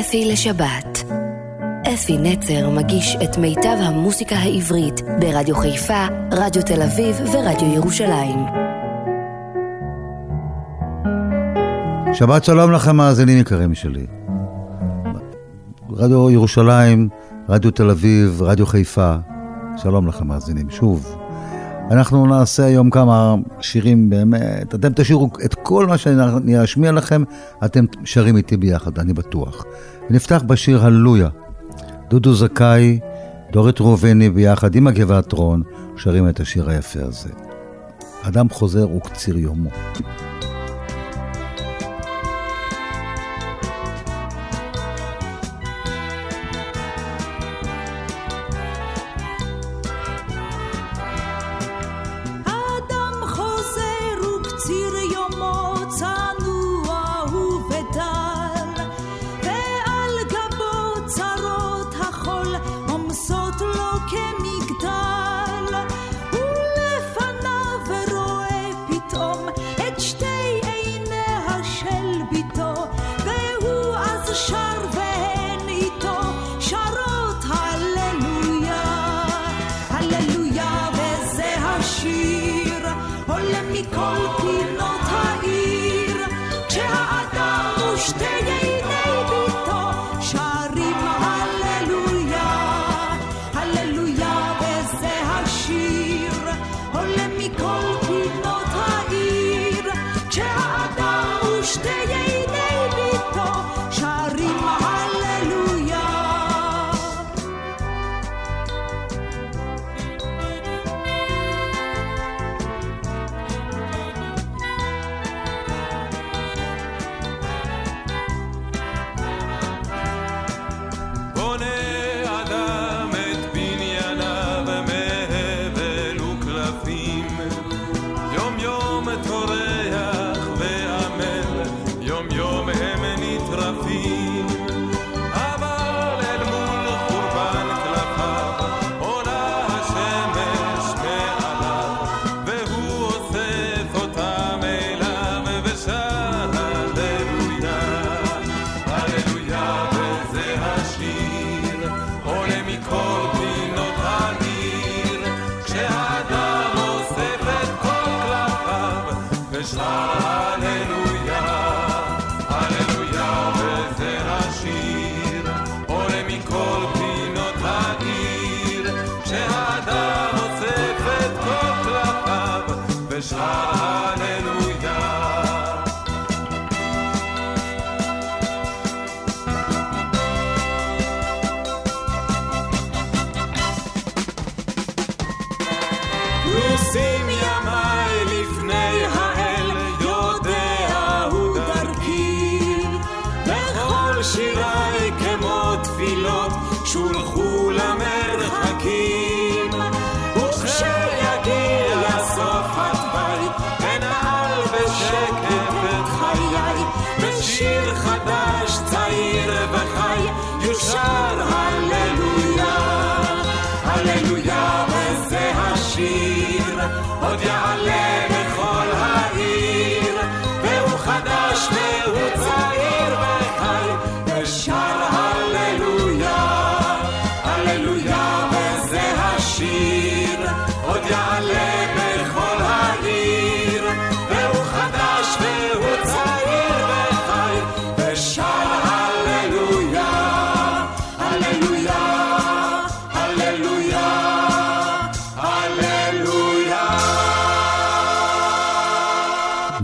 אפי לשבת. אפי נצר מגיש את מיטב המוסיקה העברית ברדיו חיפה, רדיו תל אביב ורדיו ירושלים. שבת שלום לכם מאזינים יקרים שלי. רדיו ירושלים, רדיו תל אביב, רדיו חיפה, שלום לכם מאזינים, שוב. אנחנו נעשה היום כמה שירים באמת, אתם תשאירו את כל מה שאני אשמיע לכם, אתם שרים איתי ביחד, אני בטוח. נפתח בשיר הללויה. דודו זכאי, דורית ראובני ביחד עם הגבעת רון, שרים את השיר היפה הזה. אדם חוזר וקציר יומו.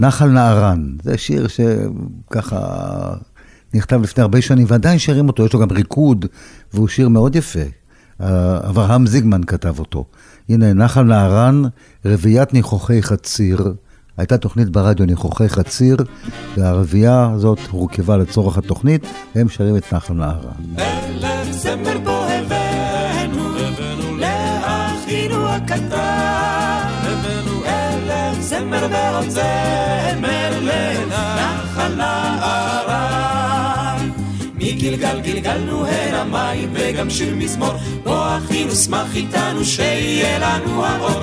נחל נערן, זה שיר שככה נכתב לפני הרבה שנים, ועדיין שרים אותו, יש לו גם ריקוד, והוא שיר מאוד יפה. אברהם זיגמן כתב אותו. הנה, נחל נערן, רביית ניחוחי חציר. הייתה תוכנית ברדיו ניחוחי חציר, והרבייה הזאת הורכבה לצורך התוכנית, והם שרים את נחל נערן. אלף זמר בו הבאנו, לאחינו הקטן, הבאנו זמר ועוד זמר לנחל נערן. מגלגל גלגלנו הנה מים וגם שיר מזמור, בוא אחינו שמח איתנו שיהיה לנו האור.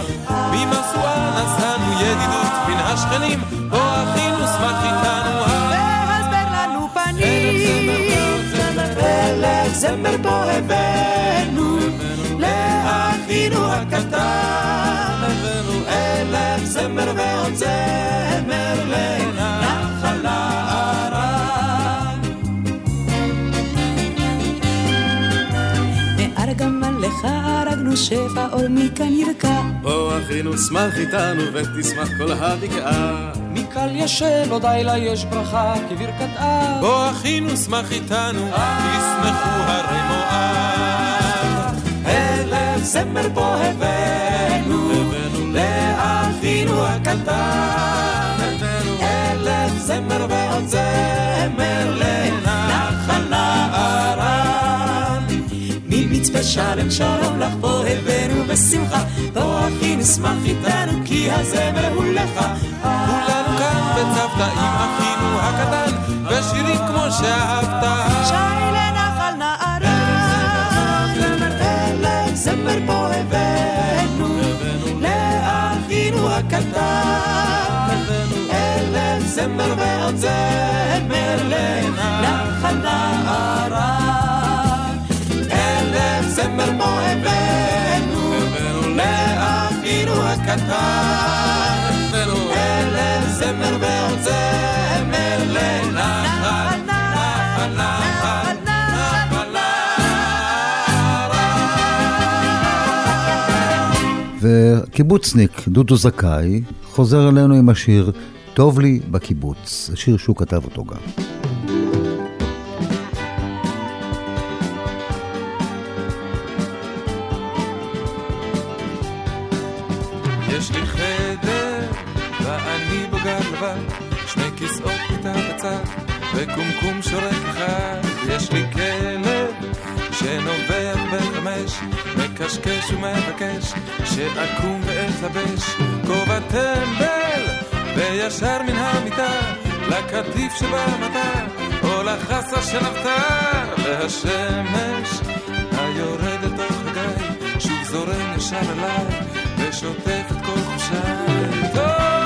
ממשואה נשאנו ידידות מן השכנים, זמר לנחל הרגנו שפע אור מכאן ירקע. בוא אחינו שמח איתנו ותשמח כל הבקעה. מקל ישל עוד לילה יש ברכה כברכת אב. בוא אחינו שמח איתנו, תשמחו הרי מואב. אלף זמר פה הבאנו, הקטן. אלף זמר ועוד זמר לנחל נערן. ממצפה שלם שלום לך פה הבאנו בשמחה, בוא אחי נשמח איתנו כי הזמר הוא לך. כולנו כאן בצוותא עם אחינו הקטן, ושירים כמו שאהבת. זמר ועוד זמר לנחל נערן. אלף זמר פה הבאנו, לאחינו הקטן. אלף זמר ועוד זמר לנחל, נחל, נחל, נחל, וקיבוצניק דודו זכאי חוזר אלינו עם השיר "טוב לי בקיבוץ", השיר שהוא כתב אותו גם. יש לי חדר, ואני בו גר לבד, שני כיסאות מיטה בצד, וקומקום שורק אחד. יש לי כלב, שנובח בחמש, מקשקש ומבקש, שאקום ואתלבש, כובע טמבל, וישר מן המיטה, לקטיף שבמטה, או לחסה של אבטר, והשמש היורד לתוך הגיא, שוב זורם ישר אליי, ושוטף את כל חושיי.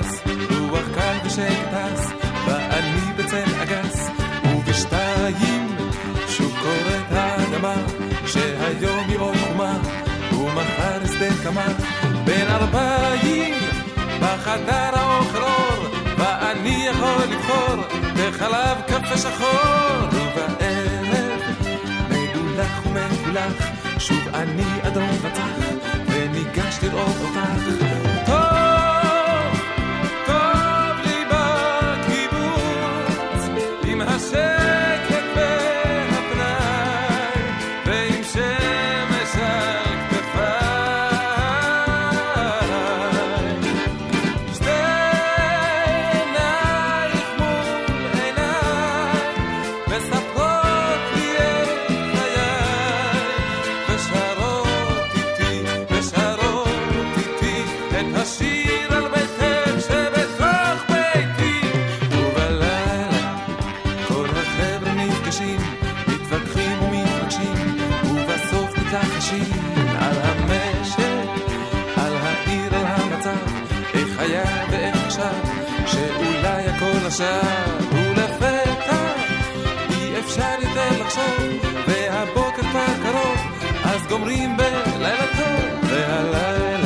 פס, רוח קל ושקט טס, ואני בצל אגס, ובשתיים שוב קוראת האדמה, שהיום היא עוד חומה, ומחר שדה קמה, בין ארבעים, בחדר האוכל אור, ואני יכול לבחור, בחלב קפה שחור, ובערב, מגולח ומגולח, שוב אני אדום וצח, וניגש לראות אותך. עכשיו, ולפתע אי אפשר יותר לחשוב, והבוקר כבר קרוב, אז גומרים בלילה טוב, והלילה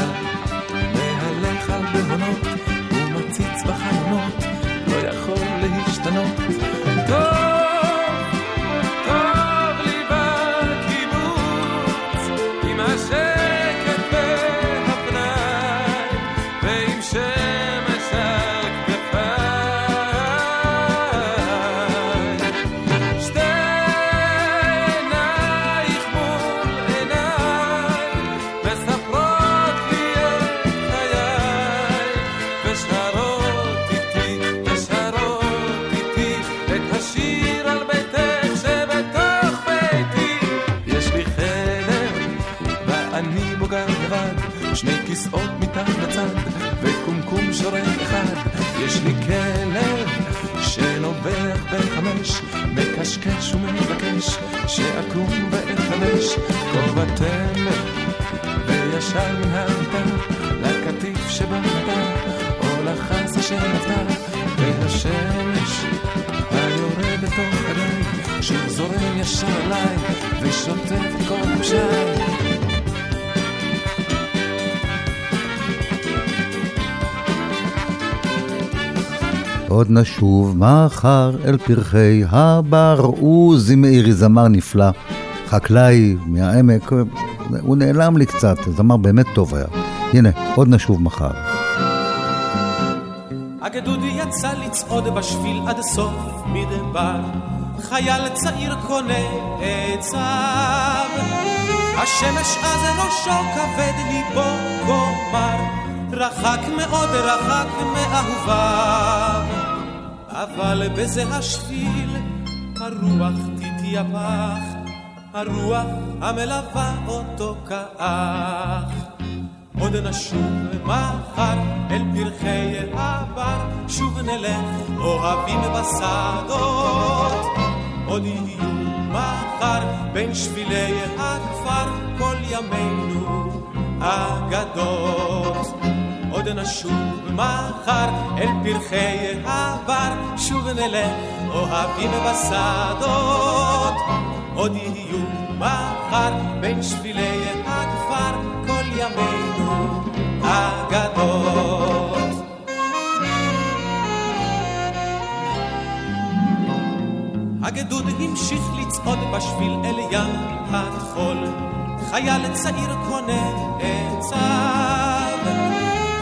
נשוב מחר אל פרחי הבר. עוזי מאירי זמר נפלא, חקלאי מהעמק, הוא נעלם לי קצת, זמר באמת טוב היה. הנה, עוד נשוב מחר. הגדוד יצא לצעוד בשביל עד סוף מדבר, חייל צעיר קונה עצב. השמש אז ראשו כבד ליבו גומר, רחק מאוד רחק מאהוביו. אבל בזה השביל הרוח תתייפח, הרוח המלווה אותו כאח. עוד נשוב מחר אל פרחי הבר, שוב נלך אוהבים בשדות. עוד יהיו מחר בין שבילי הכפר כל ימינו אגדות. עוד נשוב מחר אל פרחי הבר, שוב נלך אוהבים בשדות. עוד יהיו מחר בין שבילי הכפר כל ימינו אגדות. הגדוד המשיך לצעוד בשביל אל ים הטחול, חייל צעיר קונה עצב.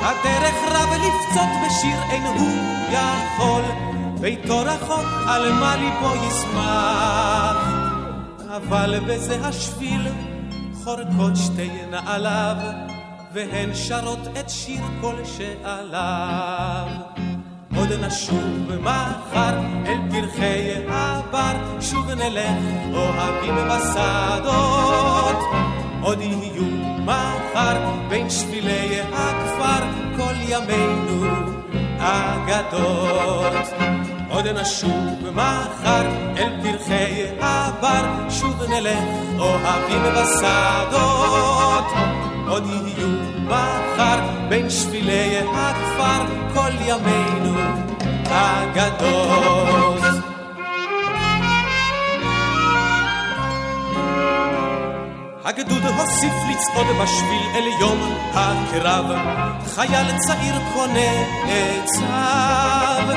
הדרך רב לפצות בשיר אין הוא יכול, ביתו רחוק על מה ליבו ישמח. אבל בזה השביל חורקות שתי נעליו, והן שרות את שיר כל שעליו. עוד נשוב מחר אל פרחי הבר, שוב נלך אוהבים בשדות. עוד יהיו מחר בין שבילי הכפר כל ימינו אגדות. עוד נשוב מחר אל פרחי הבר, שוב נלך אוהבים בשדות. עוד יהיו מחר בין שבילי הכפר כל ימינו אגדות. הגדוד הוסיף לצעוד בשביל אל יום הקרב, חייל צעיר קונה עצב.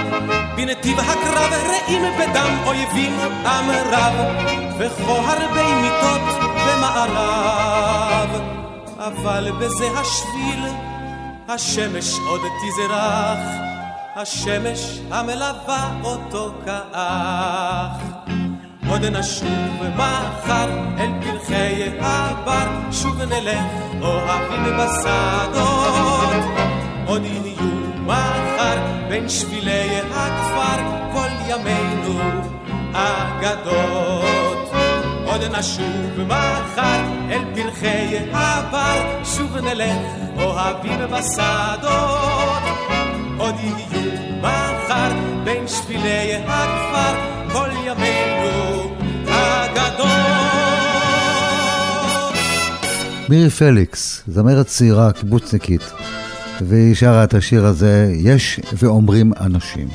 בנתיב הקרב רעים בדם אויבים עם רב, וכה הרבה מיטות במערב. אבל בזה השביל השמש עוד תזרח, השמש המלווה אותו כאח. עוד נשוב מחר אל פרחי הבר, שוב נלך אוהבים בשדות. עוד יהיו מחר בין שבילי הכפר כל ימינו אגדות. עוד נשוב מחר אל פרחי הבר, שוב נלך אוהבים בשדות. עוד יהיו מחר בין שבילי הכפר כל ימינו. מירי פליקס, זמרת צעירה, קיבוצניקית, והיא שרה את השיר הזה, יש ואומרים אנשים.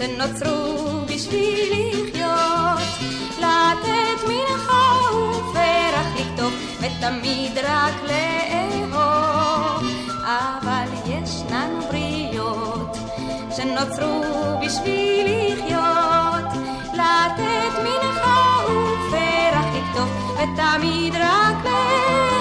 שנוצרו בשביל לחיות, לתת מנחה ופרח לקטוף, ותמיד רק לאהוב. אבל ישנן בריות שנוצרו בשביל לחיות, לתת מנחה ופרח לקטוף, ותמיד רק לאהוב.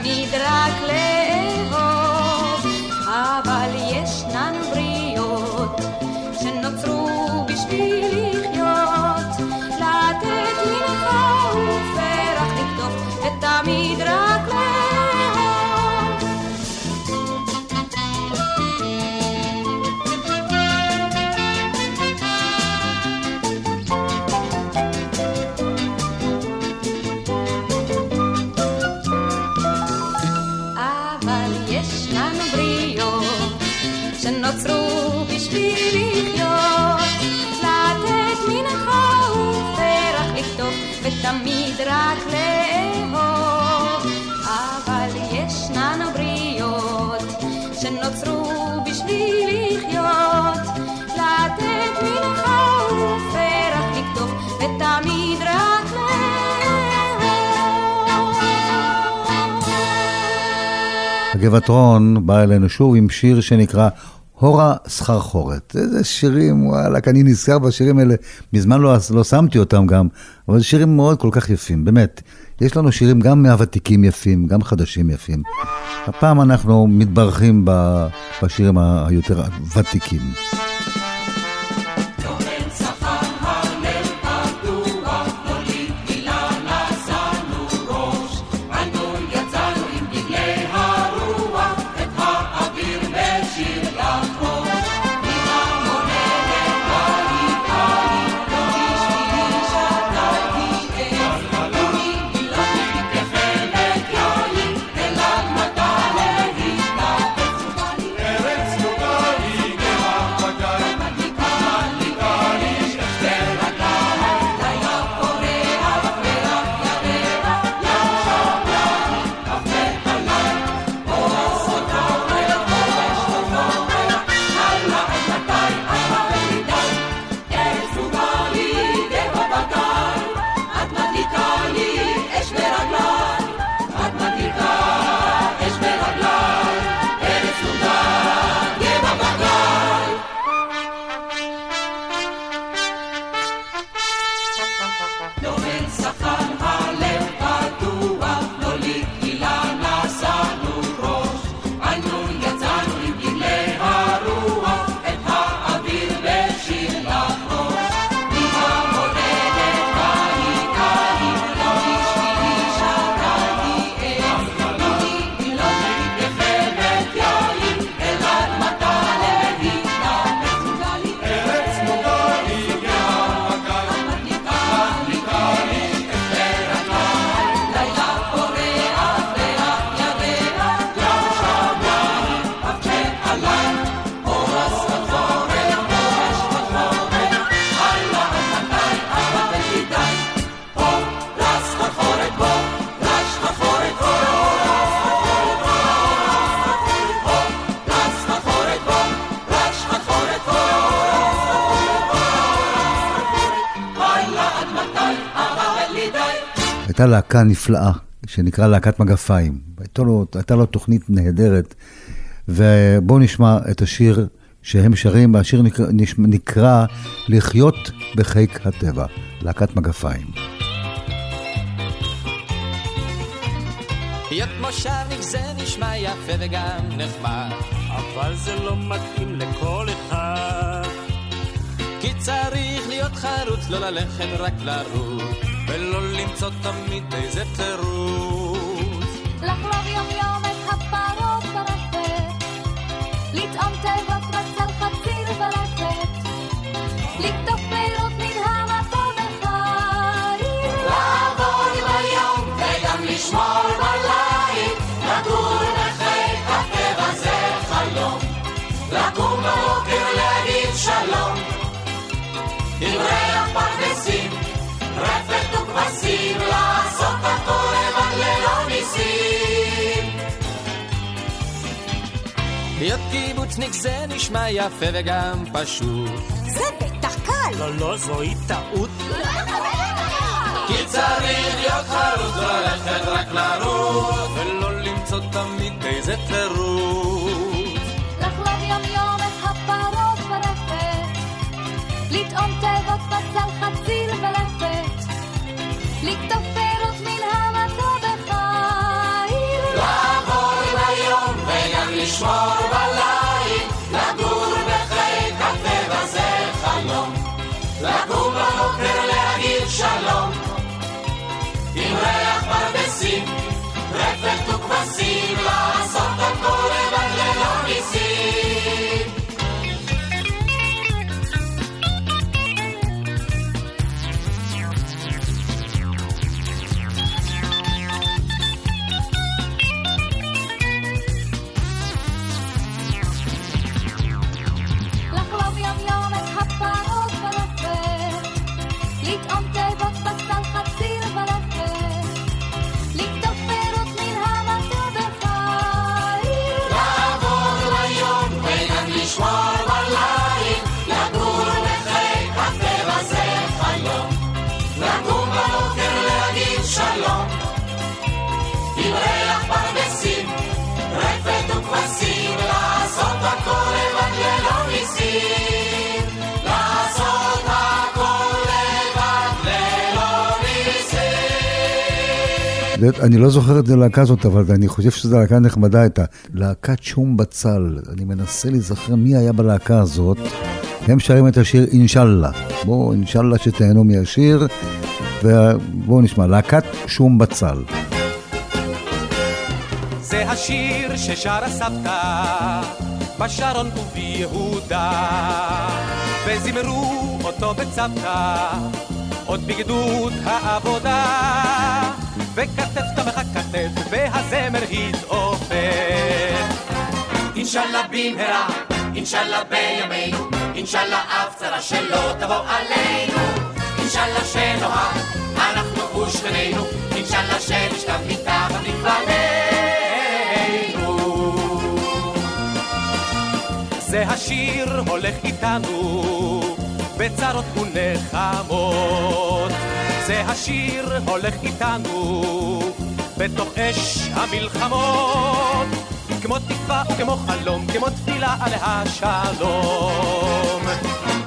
ותמיד רק לאהוב. הגבעתרון בא אלינו שוב עם שיר שנקרא הורה סחרחורת. איזה שירים, וואלכ, אני נזכר בשירים האלה, מזמן לא, לא שמתי אותם גם, אבל שירים מאוד כל כך יפים, באמת. יש לנו שירים גם מהוותיקים יפים, גם חדשים יפים. הפעם אנחנו מתברכים בשירים היותר ותיקים. להקה נפלאה, שנקרא להקת מגפיים. הייתה לו, הייתה לו תוכנית נהדרת, ובואו נשמע את השיר שהם שרים, והשיר נקרא, נקרא לחיות בחיק הטבע, להקת מגפיים. להיות מושבניק זה נשמע יפה וגם נחמד, אבל זה לא מתאים לכל אחד. כי צריך להיות חרוץ, לא ללכת רק לרוץ, ולא למצוא תמיד איזה תירוץ. לחלוב יום יום להיות קיבוצניק זה נשמע יפה וגם פשוט. זה בטח קל! לא, לא, זוהי טעות. כי צריך להיות חרוץ, לא ללכת רק לרוץ, ולא למצוא תמיד איזה תירוץ. לחלוב יום יום את הפרות ברפת, לטעום תיבות בצל חציל ולפת, לקטוף אני לא זוכר את הלהקה הזאת, אבל אני חושב שזו להקה נחמדה, את הלהקת שום בצל. אני מנסה להיזכר מי היה בלהקה הזאת. הם שרים את השיר אינשאללה. בואו, אינשאללה שתהנו מהשיר, ובואו נשמע, להקת שום בצל. זה השיר ששרה סבתא בשרון וביהודה וזמרו אותו בצוותא עוד בגדוד העבודה וכתף תמך כתף והזמר התעופף אינשאללה במהרה, אינשאללה בימינו, אינשאללה אף צרה שלא תבוא עלינו, אינשאללה שנאהב, אנחנו ושכנינו, אינשאללה שנשכב מתחת לכבודנו. זה השיר הולך איתנו בצרות ונחמות. זה השיר הולך איתנו בתוך אש המלחמות. כמו תקווה וכמו חלום, כמו תפילה על השלום.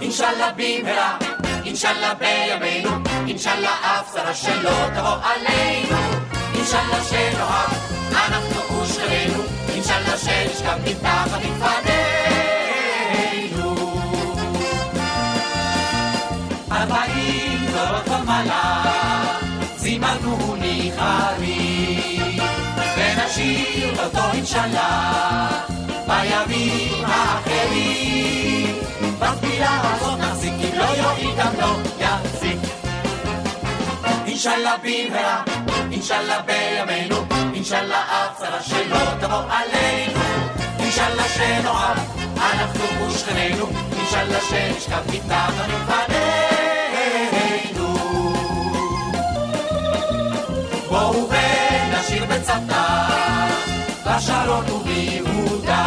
אינשאללה במהרה, אינשאללה בימינו, אינשאללה אף צרה שלא תבוא עלינו, אינשאללה שנאהב, אנחנו ושכנינו, אינשאללה שנשכב מתחת לכבודנו. אותו אינשאללה, בימים האחרים. בתפילה הזאת נחזיק, אם לא יועיל גם לא יחזיק. אינשאללה במהרה, אינשאללה בימינו, אינשאללה אף צרה שלא תבוא עלינו. אינשאללה שנאהב, אנחנו ושכנינו, אינשאללה שנשכב מתחת לפנינו. בואו ונשיר בצוותא, בשרון וביהודה,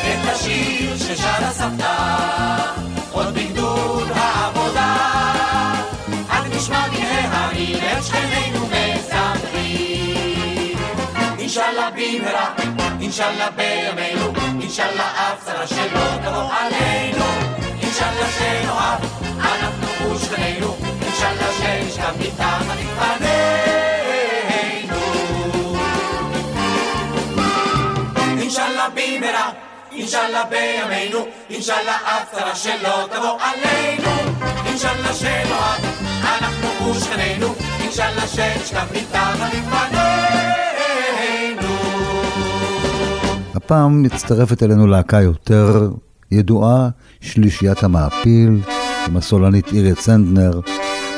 את השיר ששרה סבתא, עוד בגדוד העבודה. עד נשמע מן ההרים את שכנינו מזמרים. אינשאללה במהרה, אינשאללה בימינו, אינשאללה אף צרה שלא תבוא עלינו. אינשאללה שנאהב, אנחנו ושכנינו, אינשאללה שנשכב מתחת לפנינו. במהרה, אינשאללה בימינו, אינשאללה אף צרה שלא תבוא עלינו. אינשאללה שנאהב, אנחנו ושכנינו, אינשאללה שנשכב מתחת לפנינו. הפעם מצטרפת אלינו להקה יותר ידועה, שלישיית המעפיל, עם הסולנית אירית סנדנר,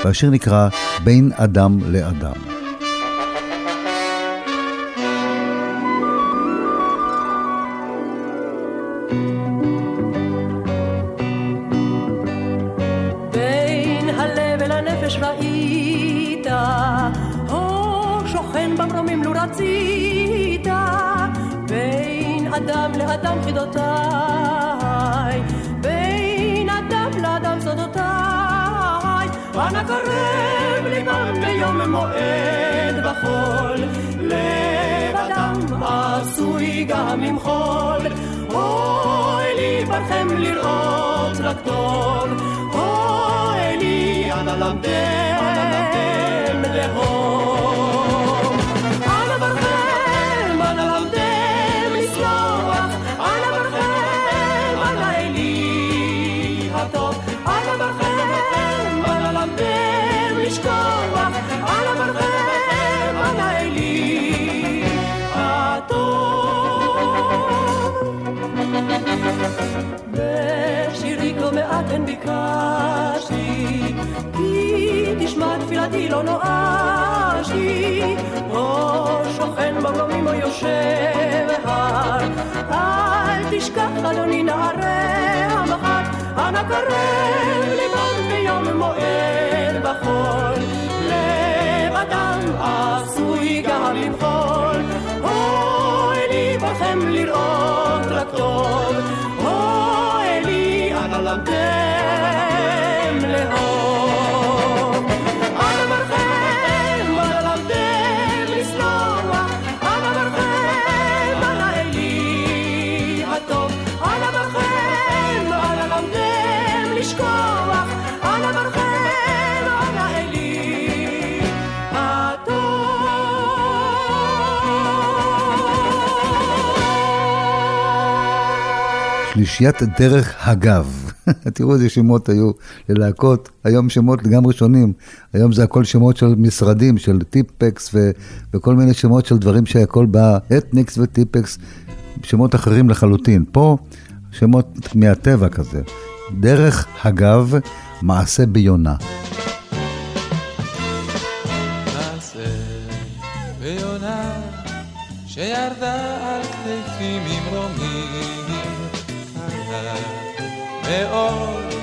והשיר נקרא בין אדם לאדם. לי אנא למדם לאהוב. אנא ברכם, אנא למדם לסלוח, אנא ברכם, אנא אלי הטוב, אנא ברכם, אנא למדם לשכוח, אנא ברכם, אנא אלי הטוב. בשירי תפילתי לא נואשתי, או שוכן במרומים או יושב הר, אל תשכח אדוני נערי המחר, אנא קרב ליבם ביום מועד בחול, לב אדם עשוי גם למחול, אוי לי בכם לראות רק טוב, אוי לי אנא למדם שלישיית דרך הגב. תראו איזה שמות היו ללהקות, היום שמות לגמרי שונים. היום זה הכל שמות של משרדים, של טיפקס ו- וכל מיני שמות של דברים שהכל בא, אתניקס וטיפקס, שמות אחרים לחלוטין. פה שמות מהטבע כזה. דרך הגב, מעשה ביונה. מעשה ויונה שירדה על מאוד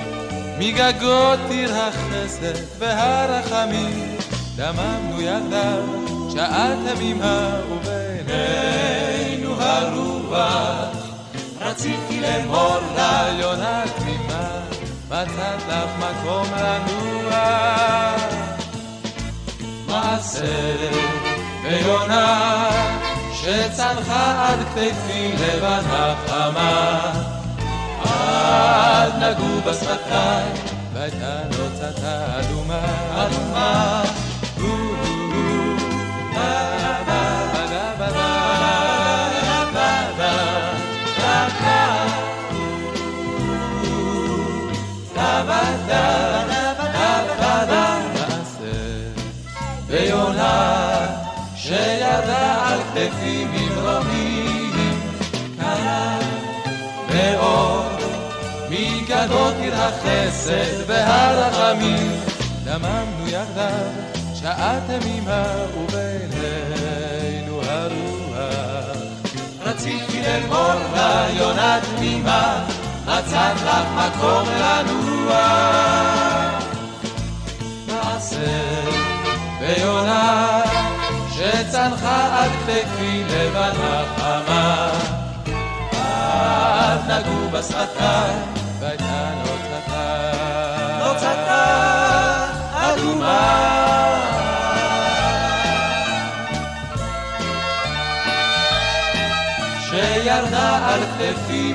מגגות עיר החסד והרחמים. דממנו יחדיו שעה תמימה ובינינו הרוח. רציתי לאמור לה יונה תמימה מצאת לך מקום לנוע. מעשה ויונה שצנחה עד כתפי לבנה חמה עד נגעו בשפתיי והייתה נוצתה אדומה אדומה ויונה שירדה מגגות עיר החסד והרחמים דממנו יחדיו שעה תמימה ובינינו הרוח. רציתי לאמור לה יונה תמימה מצאת לך מקום לנוע. מעשה ויונה שצנחה עד כתפי לבנה חמה. עד נגעו בשפתיי והייתה נוצתה נוצתה אדומה. שירדה על כתפי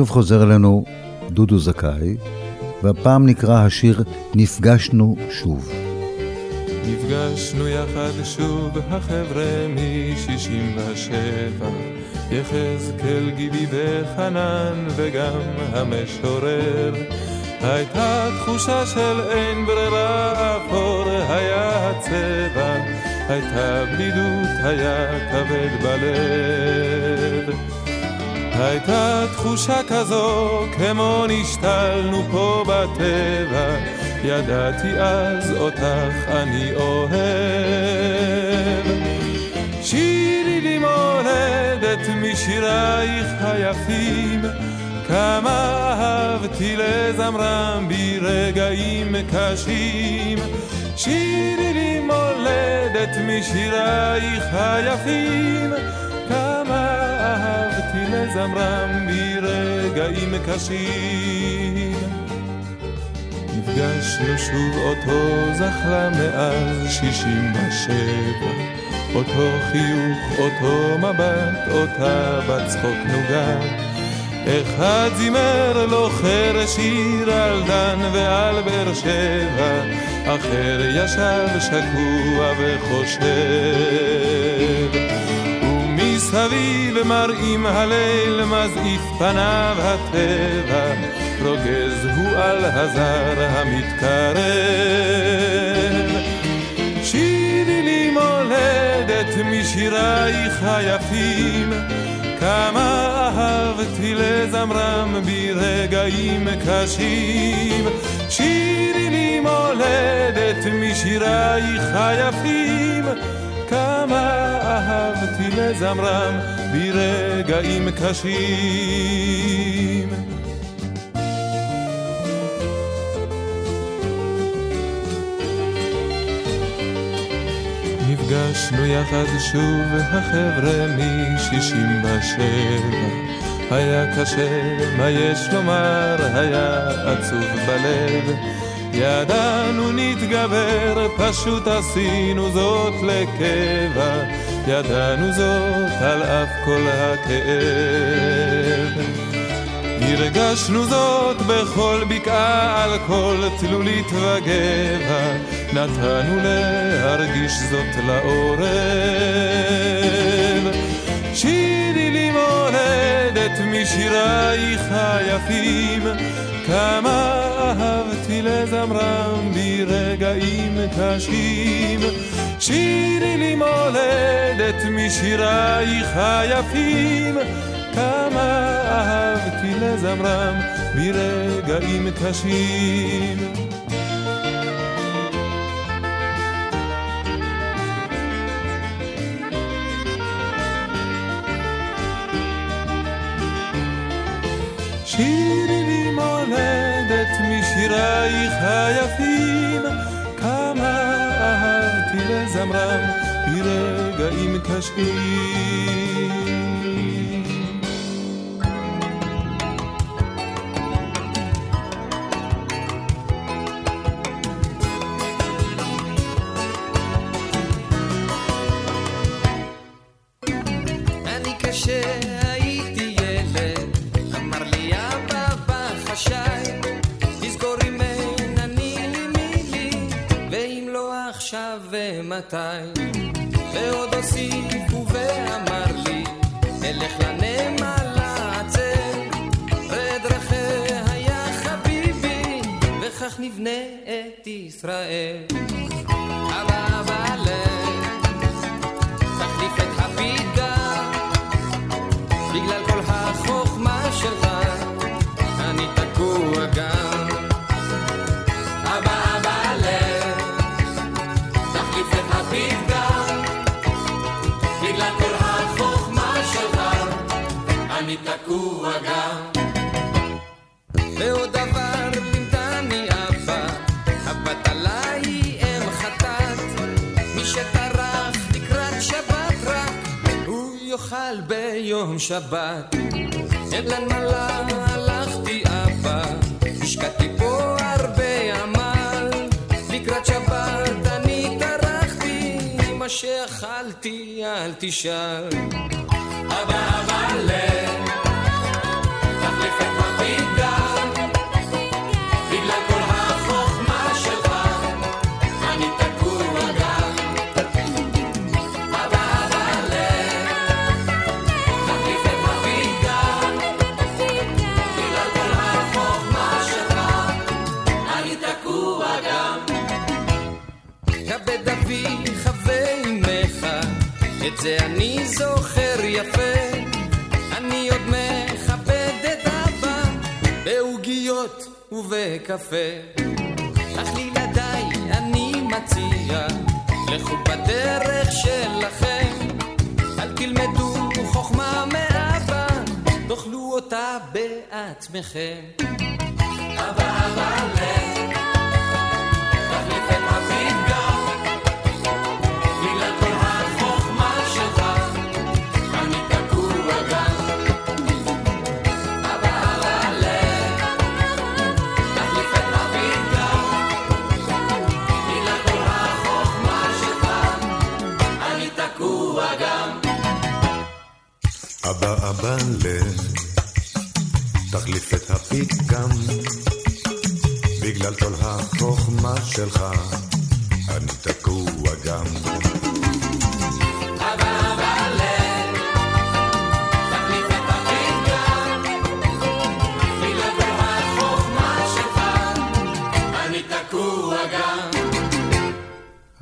ושוב חוזר אלינו דודו זכאי, והפעם נקרא השיר "נפגשנו שוב". נפגשנו יחד שוב החבר'ה מ-67 יחזקאל גיבי וחנן וגם המשורר הייתה תחושה של אין ברירה אפור היה הצבע הייתה בדידות, היה כבד בלב. הייתה תחושה כזו, כמו נשתלנו פה בטבע, ידעתי אז אותך אני אוהב. שירי לי מולדת משירייך היפים, כמה אהבתי לזמרם ברגעים קשים. שירי לי מולדת משירייך היפים, אהבתי לזמרם ברגעים קשים. נפגשנו שוב אותו זחלה מאז שישים ושבע, אותו חיוך, אותו מבט, אותה בצחוק נוגה. אחד זימר לו חרש שיר על דן ועל באר שבע, אחר ישב שקוע וחושב. ומסביב מראים הליל מזעיף פניו הטבע, רוגז הוא על הזר המתקרב. שירי לי מולדת משירייך היפים, כמה אהבתי לזמרם ברגעים קשים. שירי לי מולדת משירייך היפים, כמה אהבתי לזמרם ברגעים קשים. נפגשנו יחד שוב החבר'ה משישים ושבע. היה קשה, מה יש לומר, היה עצוב בלב ידענו נתגבר, פשוט עשינו זאת לקבע. ידענו זאת על אף כל הכאב. הרגשנו זאת בכל בקעה, על כל תלולית וגבע, נתנו להרגיש זאת לעורב. שירי לי מולדת משירייך היפים, כמה לזמרם ברגעים קשים. שירי לי מולדת משירייך היפים, כמה אהבתי לזמרם ברגעים קשים. משירייך היפים, כמה אהבתי לזמרם ברגעים קשים. ומתי. ועוד הוסיף ואמר שבת. אין לנמלה הלכתי אבא, השקעתי פה הרבה עמל, לקראת שבת אני טרחתי, מה שאכלתי אל תשאל. אבא אבא לב, את זה אני זוכר יפה, אני עוד מכבד את אבא בעוגיות ובקפה. אך לילדיי אני מציע, לכו בדרך שלכם, אל תלמדו חוכמה מאבא, תאכלו אותה בעצמכם. אבא, אבא, לך, תחליף את הפינה הבלב, תחליף את הפתגם, בגלל כל החוכמה שלך, אני תקוע גם.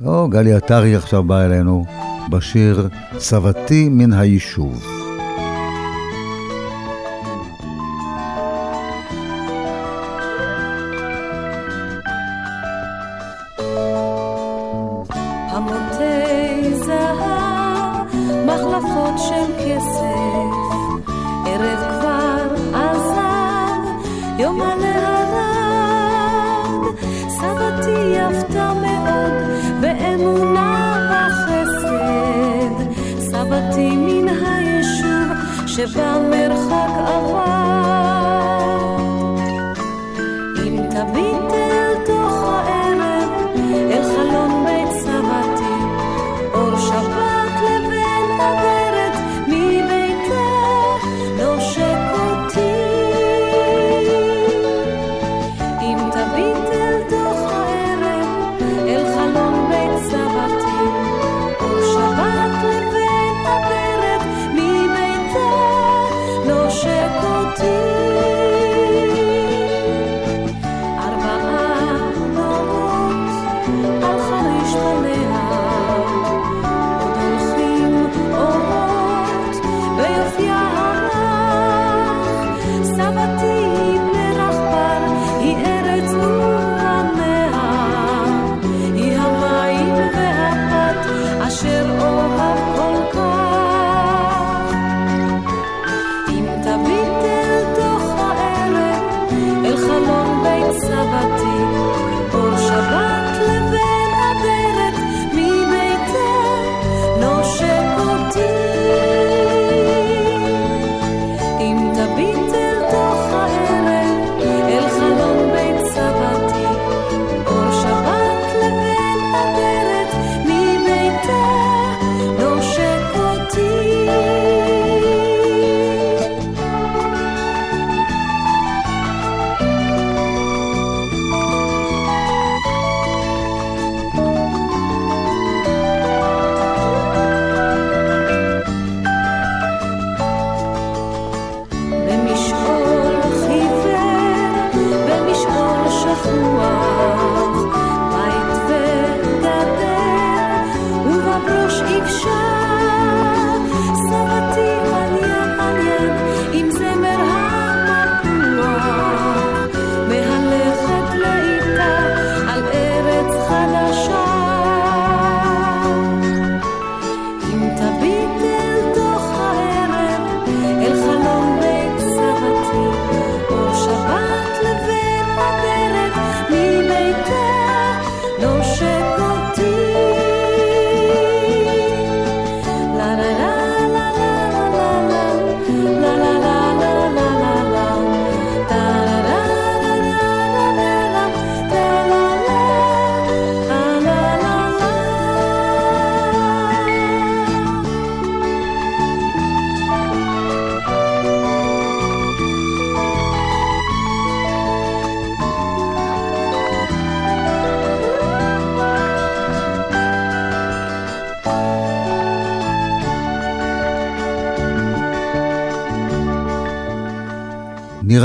או, גלי עטרי עכשיו באה אלינו בשיר "סבתי מן היישוב". שבמרחק עבר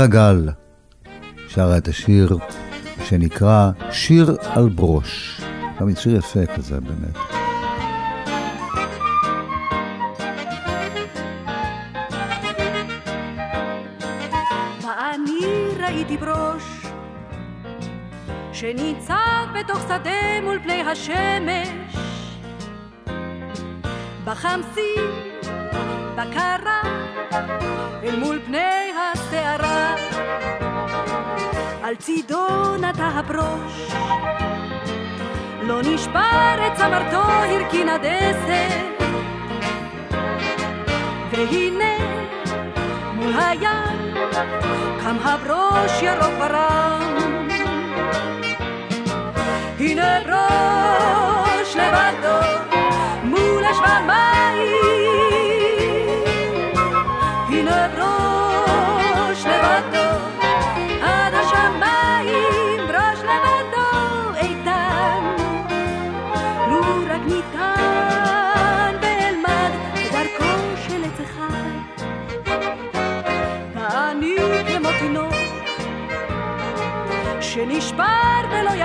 מירה גל שרה את השיר שנקרא שיר על ברוש. גם שיר יפה כזה באמת. ראיתי ברוש שניצב בתוך שדה מול פני השמש בחמסים, בקרה, אל מול פני הסערה על צידו נטה הברוש. לא נשבר את צמרתו הרכין עד והנה מול הים קם הברוש ירוק ורם. הנה ברוש לבדו מול השמיים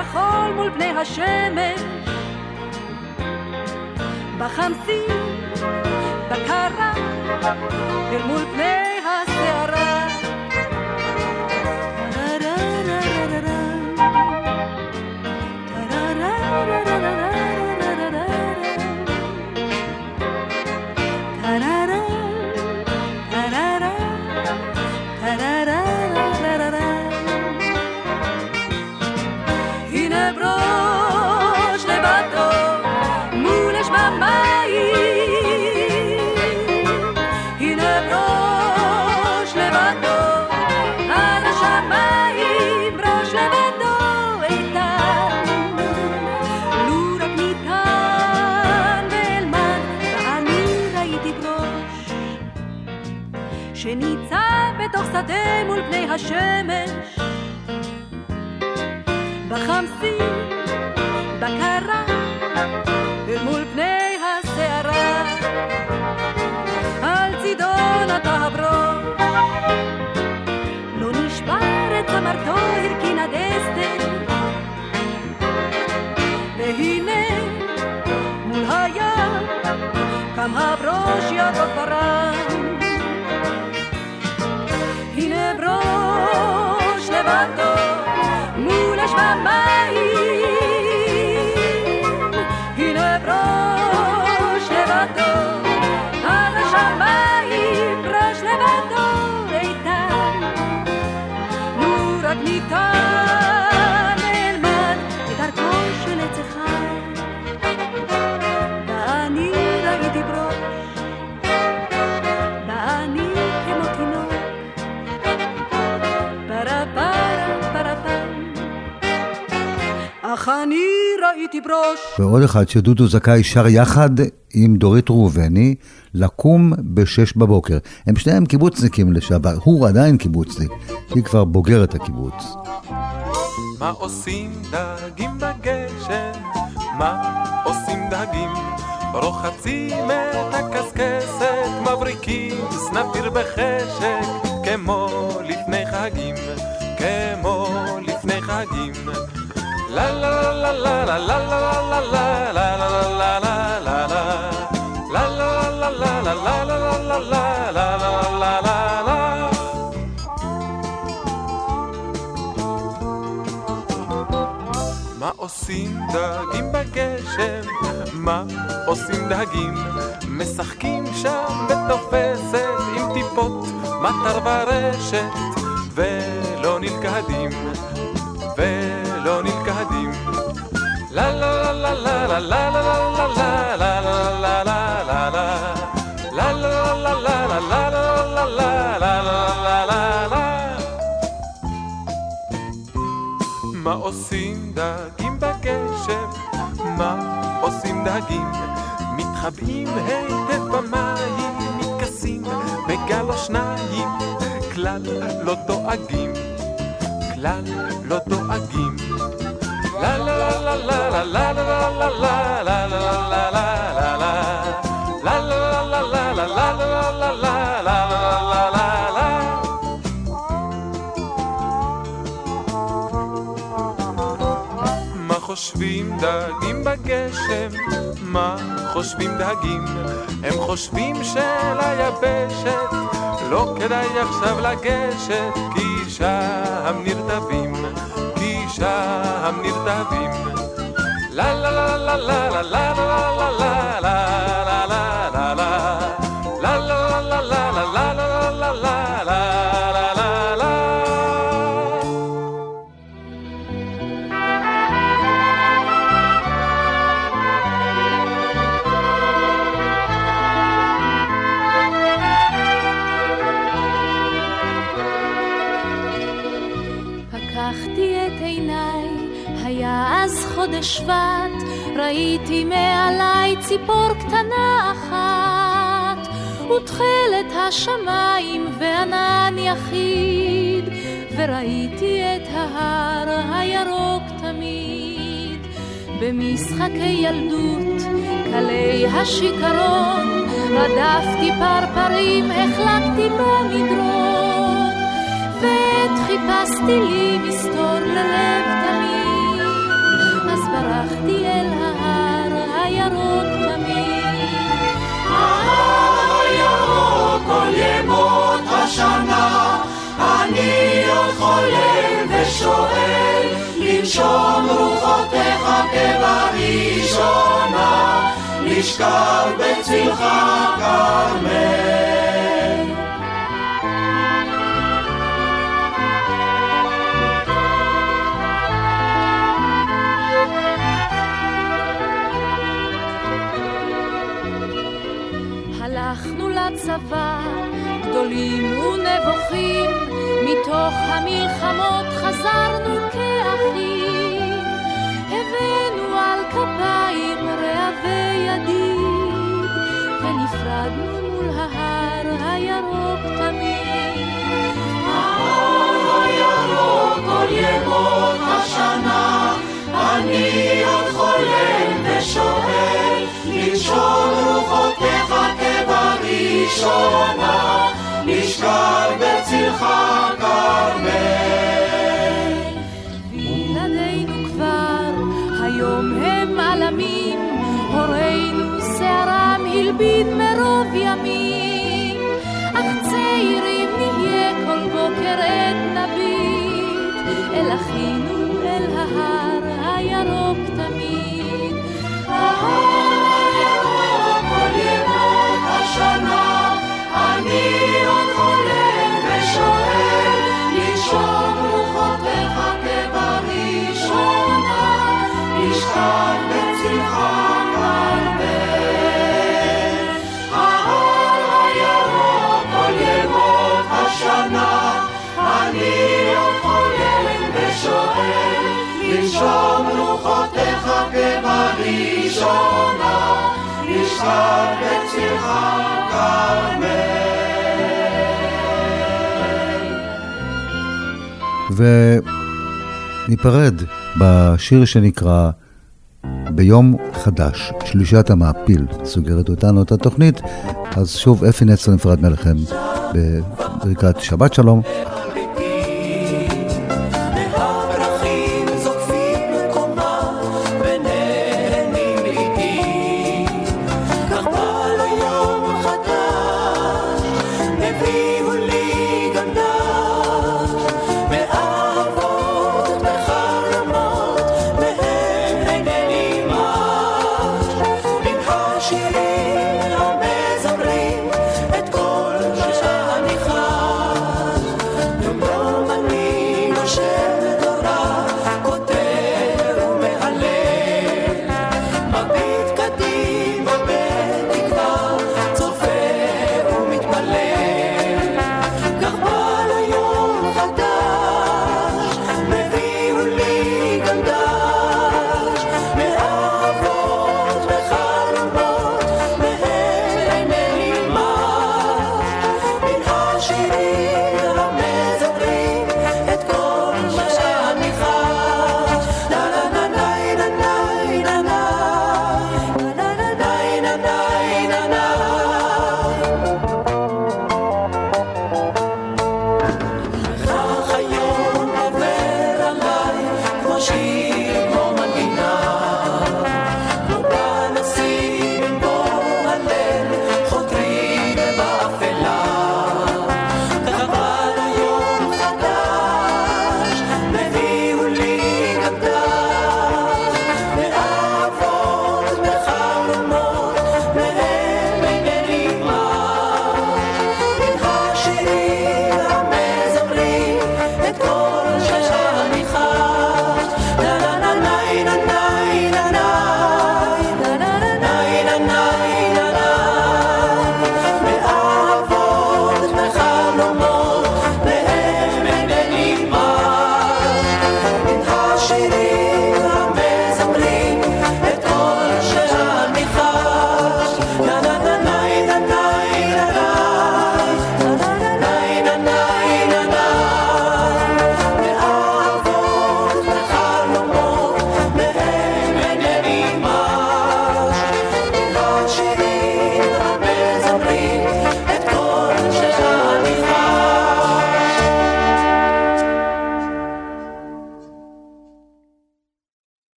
יכול מול פני השמש. בחמסי, בקרה, אל מול פני בתוך שדה מול פני השמש בחמסי, בקרה, אל מול פני הסערה. על צידו נטה הברוש, לא נשבר את צמרתו, הרכין עד אסתר. והנה, מול הים, קם הברוש ירוק ורם. ראש לבדו מול השממה. אני ראיתי ברוש. ועוד אחד שדודו זכאי שר יחד עם דורית ראובני, לקום בשש בבוקר. הם שניהם קיבוצניקים לשעבר, הוא עדיין קיבוצניק, היא כבר בוגרת הקיבוץ. מה עושים דגים בגשם? מה עושים דגים? רוחצים את הקשקשת, מבריקים סנפיר בחשק, כמו לפני חגים, כמו לפני חגים. עושים דגים בגשם? מה עושים דגים? משחקים שם בתופסת עם טיפות מטר ורשת ולא נלכדים ולא נלכדים לה לה לה לה לה לה לה לה לה לה לה לה לה לה la מה עושים דגים בגשם? מה עושים דגים? מתחבאים היטב במים, מתכסים בגל או שניים, כלל לא דואגים, כלל לא דואגים. La la la la la la la la la la la מה חושבים דגים בגשם? מה חושבים דגים? הם חושבים שליבשת לא כדאי עכשיו לגשת כי שם נרטבים, כי שם נרטבים. לה לה לה לה לה לה לה לה לה חודש שבט, ראיתי מעליי ציפור קטנה אחת, ותכלת השמיים וענן יחיד, וראיתי את ההר הירוק תמיד. במשחקי ילדות, קלי השיכרון, רדפתי פרפרים, החלקתי במדרון. ועת חיפשתי לי מסתור ללב ברחתי אל רוחותיך כבראשונה, לשכב בצלך כרמל. גדולים ונבוכים, מתוך המלחמות חזרנו כאחים. הבאנו על כפיים רעבי ידיד, ונפרדנו מול ההר הירוק תמיד. ההר הירוק כל ימות השנה, אני עוד חולם ושואל, לנשום רוחותיך כבראשונה, לשכב בצלך כרמל. ילדינו כבר, היום הם עלמים, הורינו שערם הלבין מרוב ימים, אך צעירים נהיה כל בוקר עת נביט, אל אחינו אל ההר הירוק תמיד. ההר לנשום וניפרד בשיר שנקרא ביום חדש, שלישת המעפיל, סוגרת אותנו את התוכנית. אז שוב, אפי נצר נפרד מלכם בברכת שבת שלום.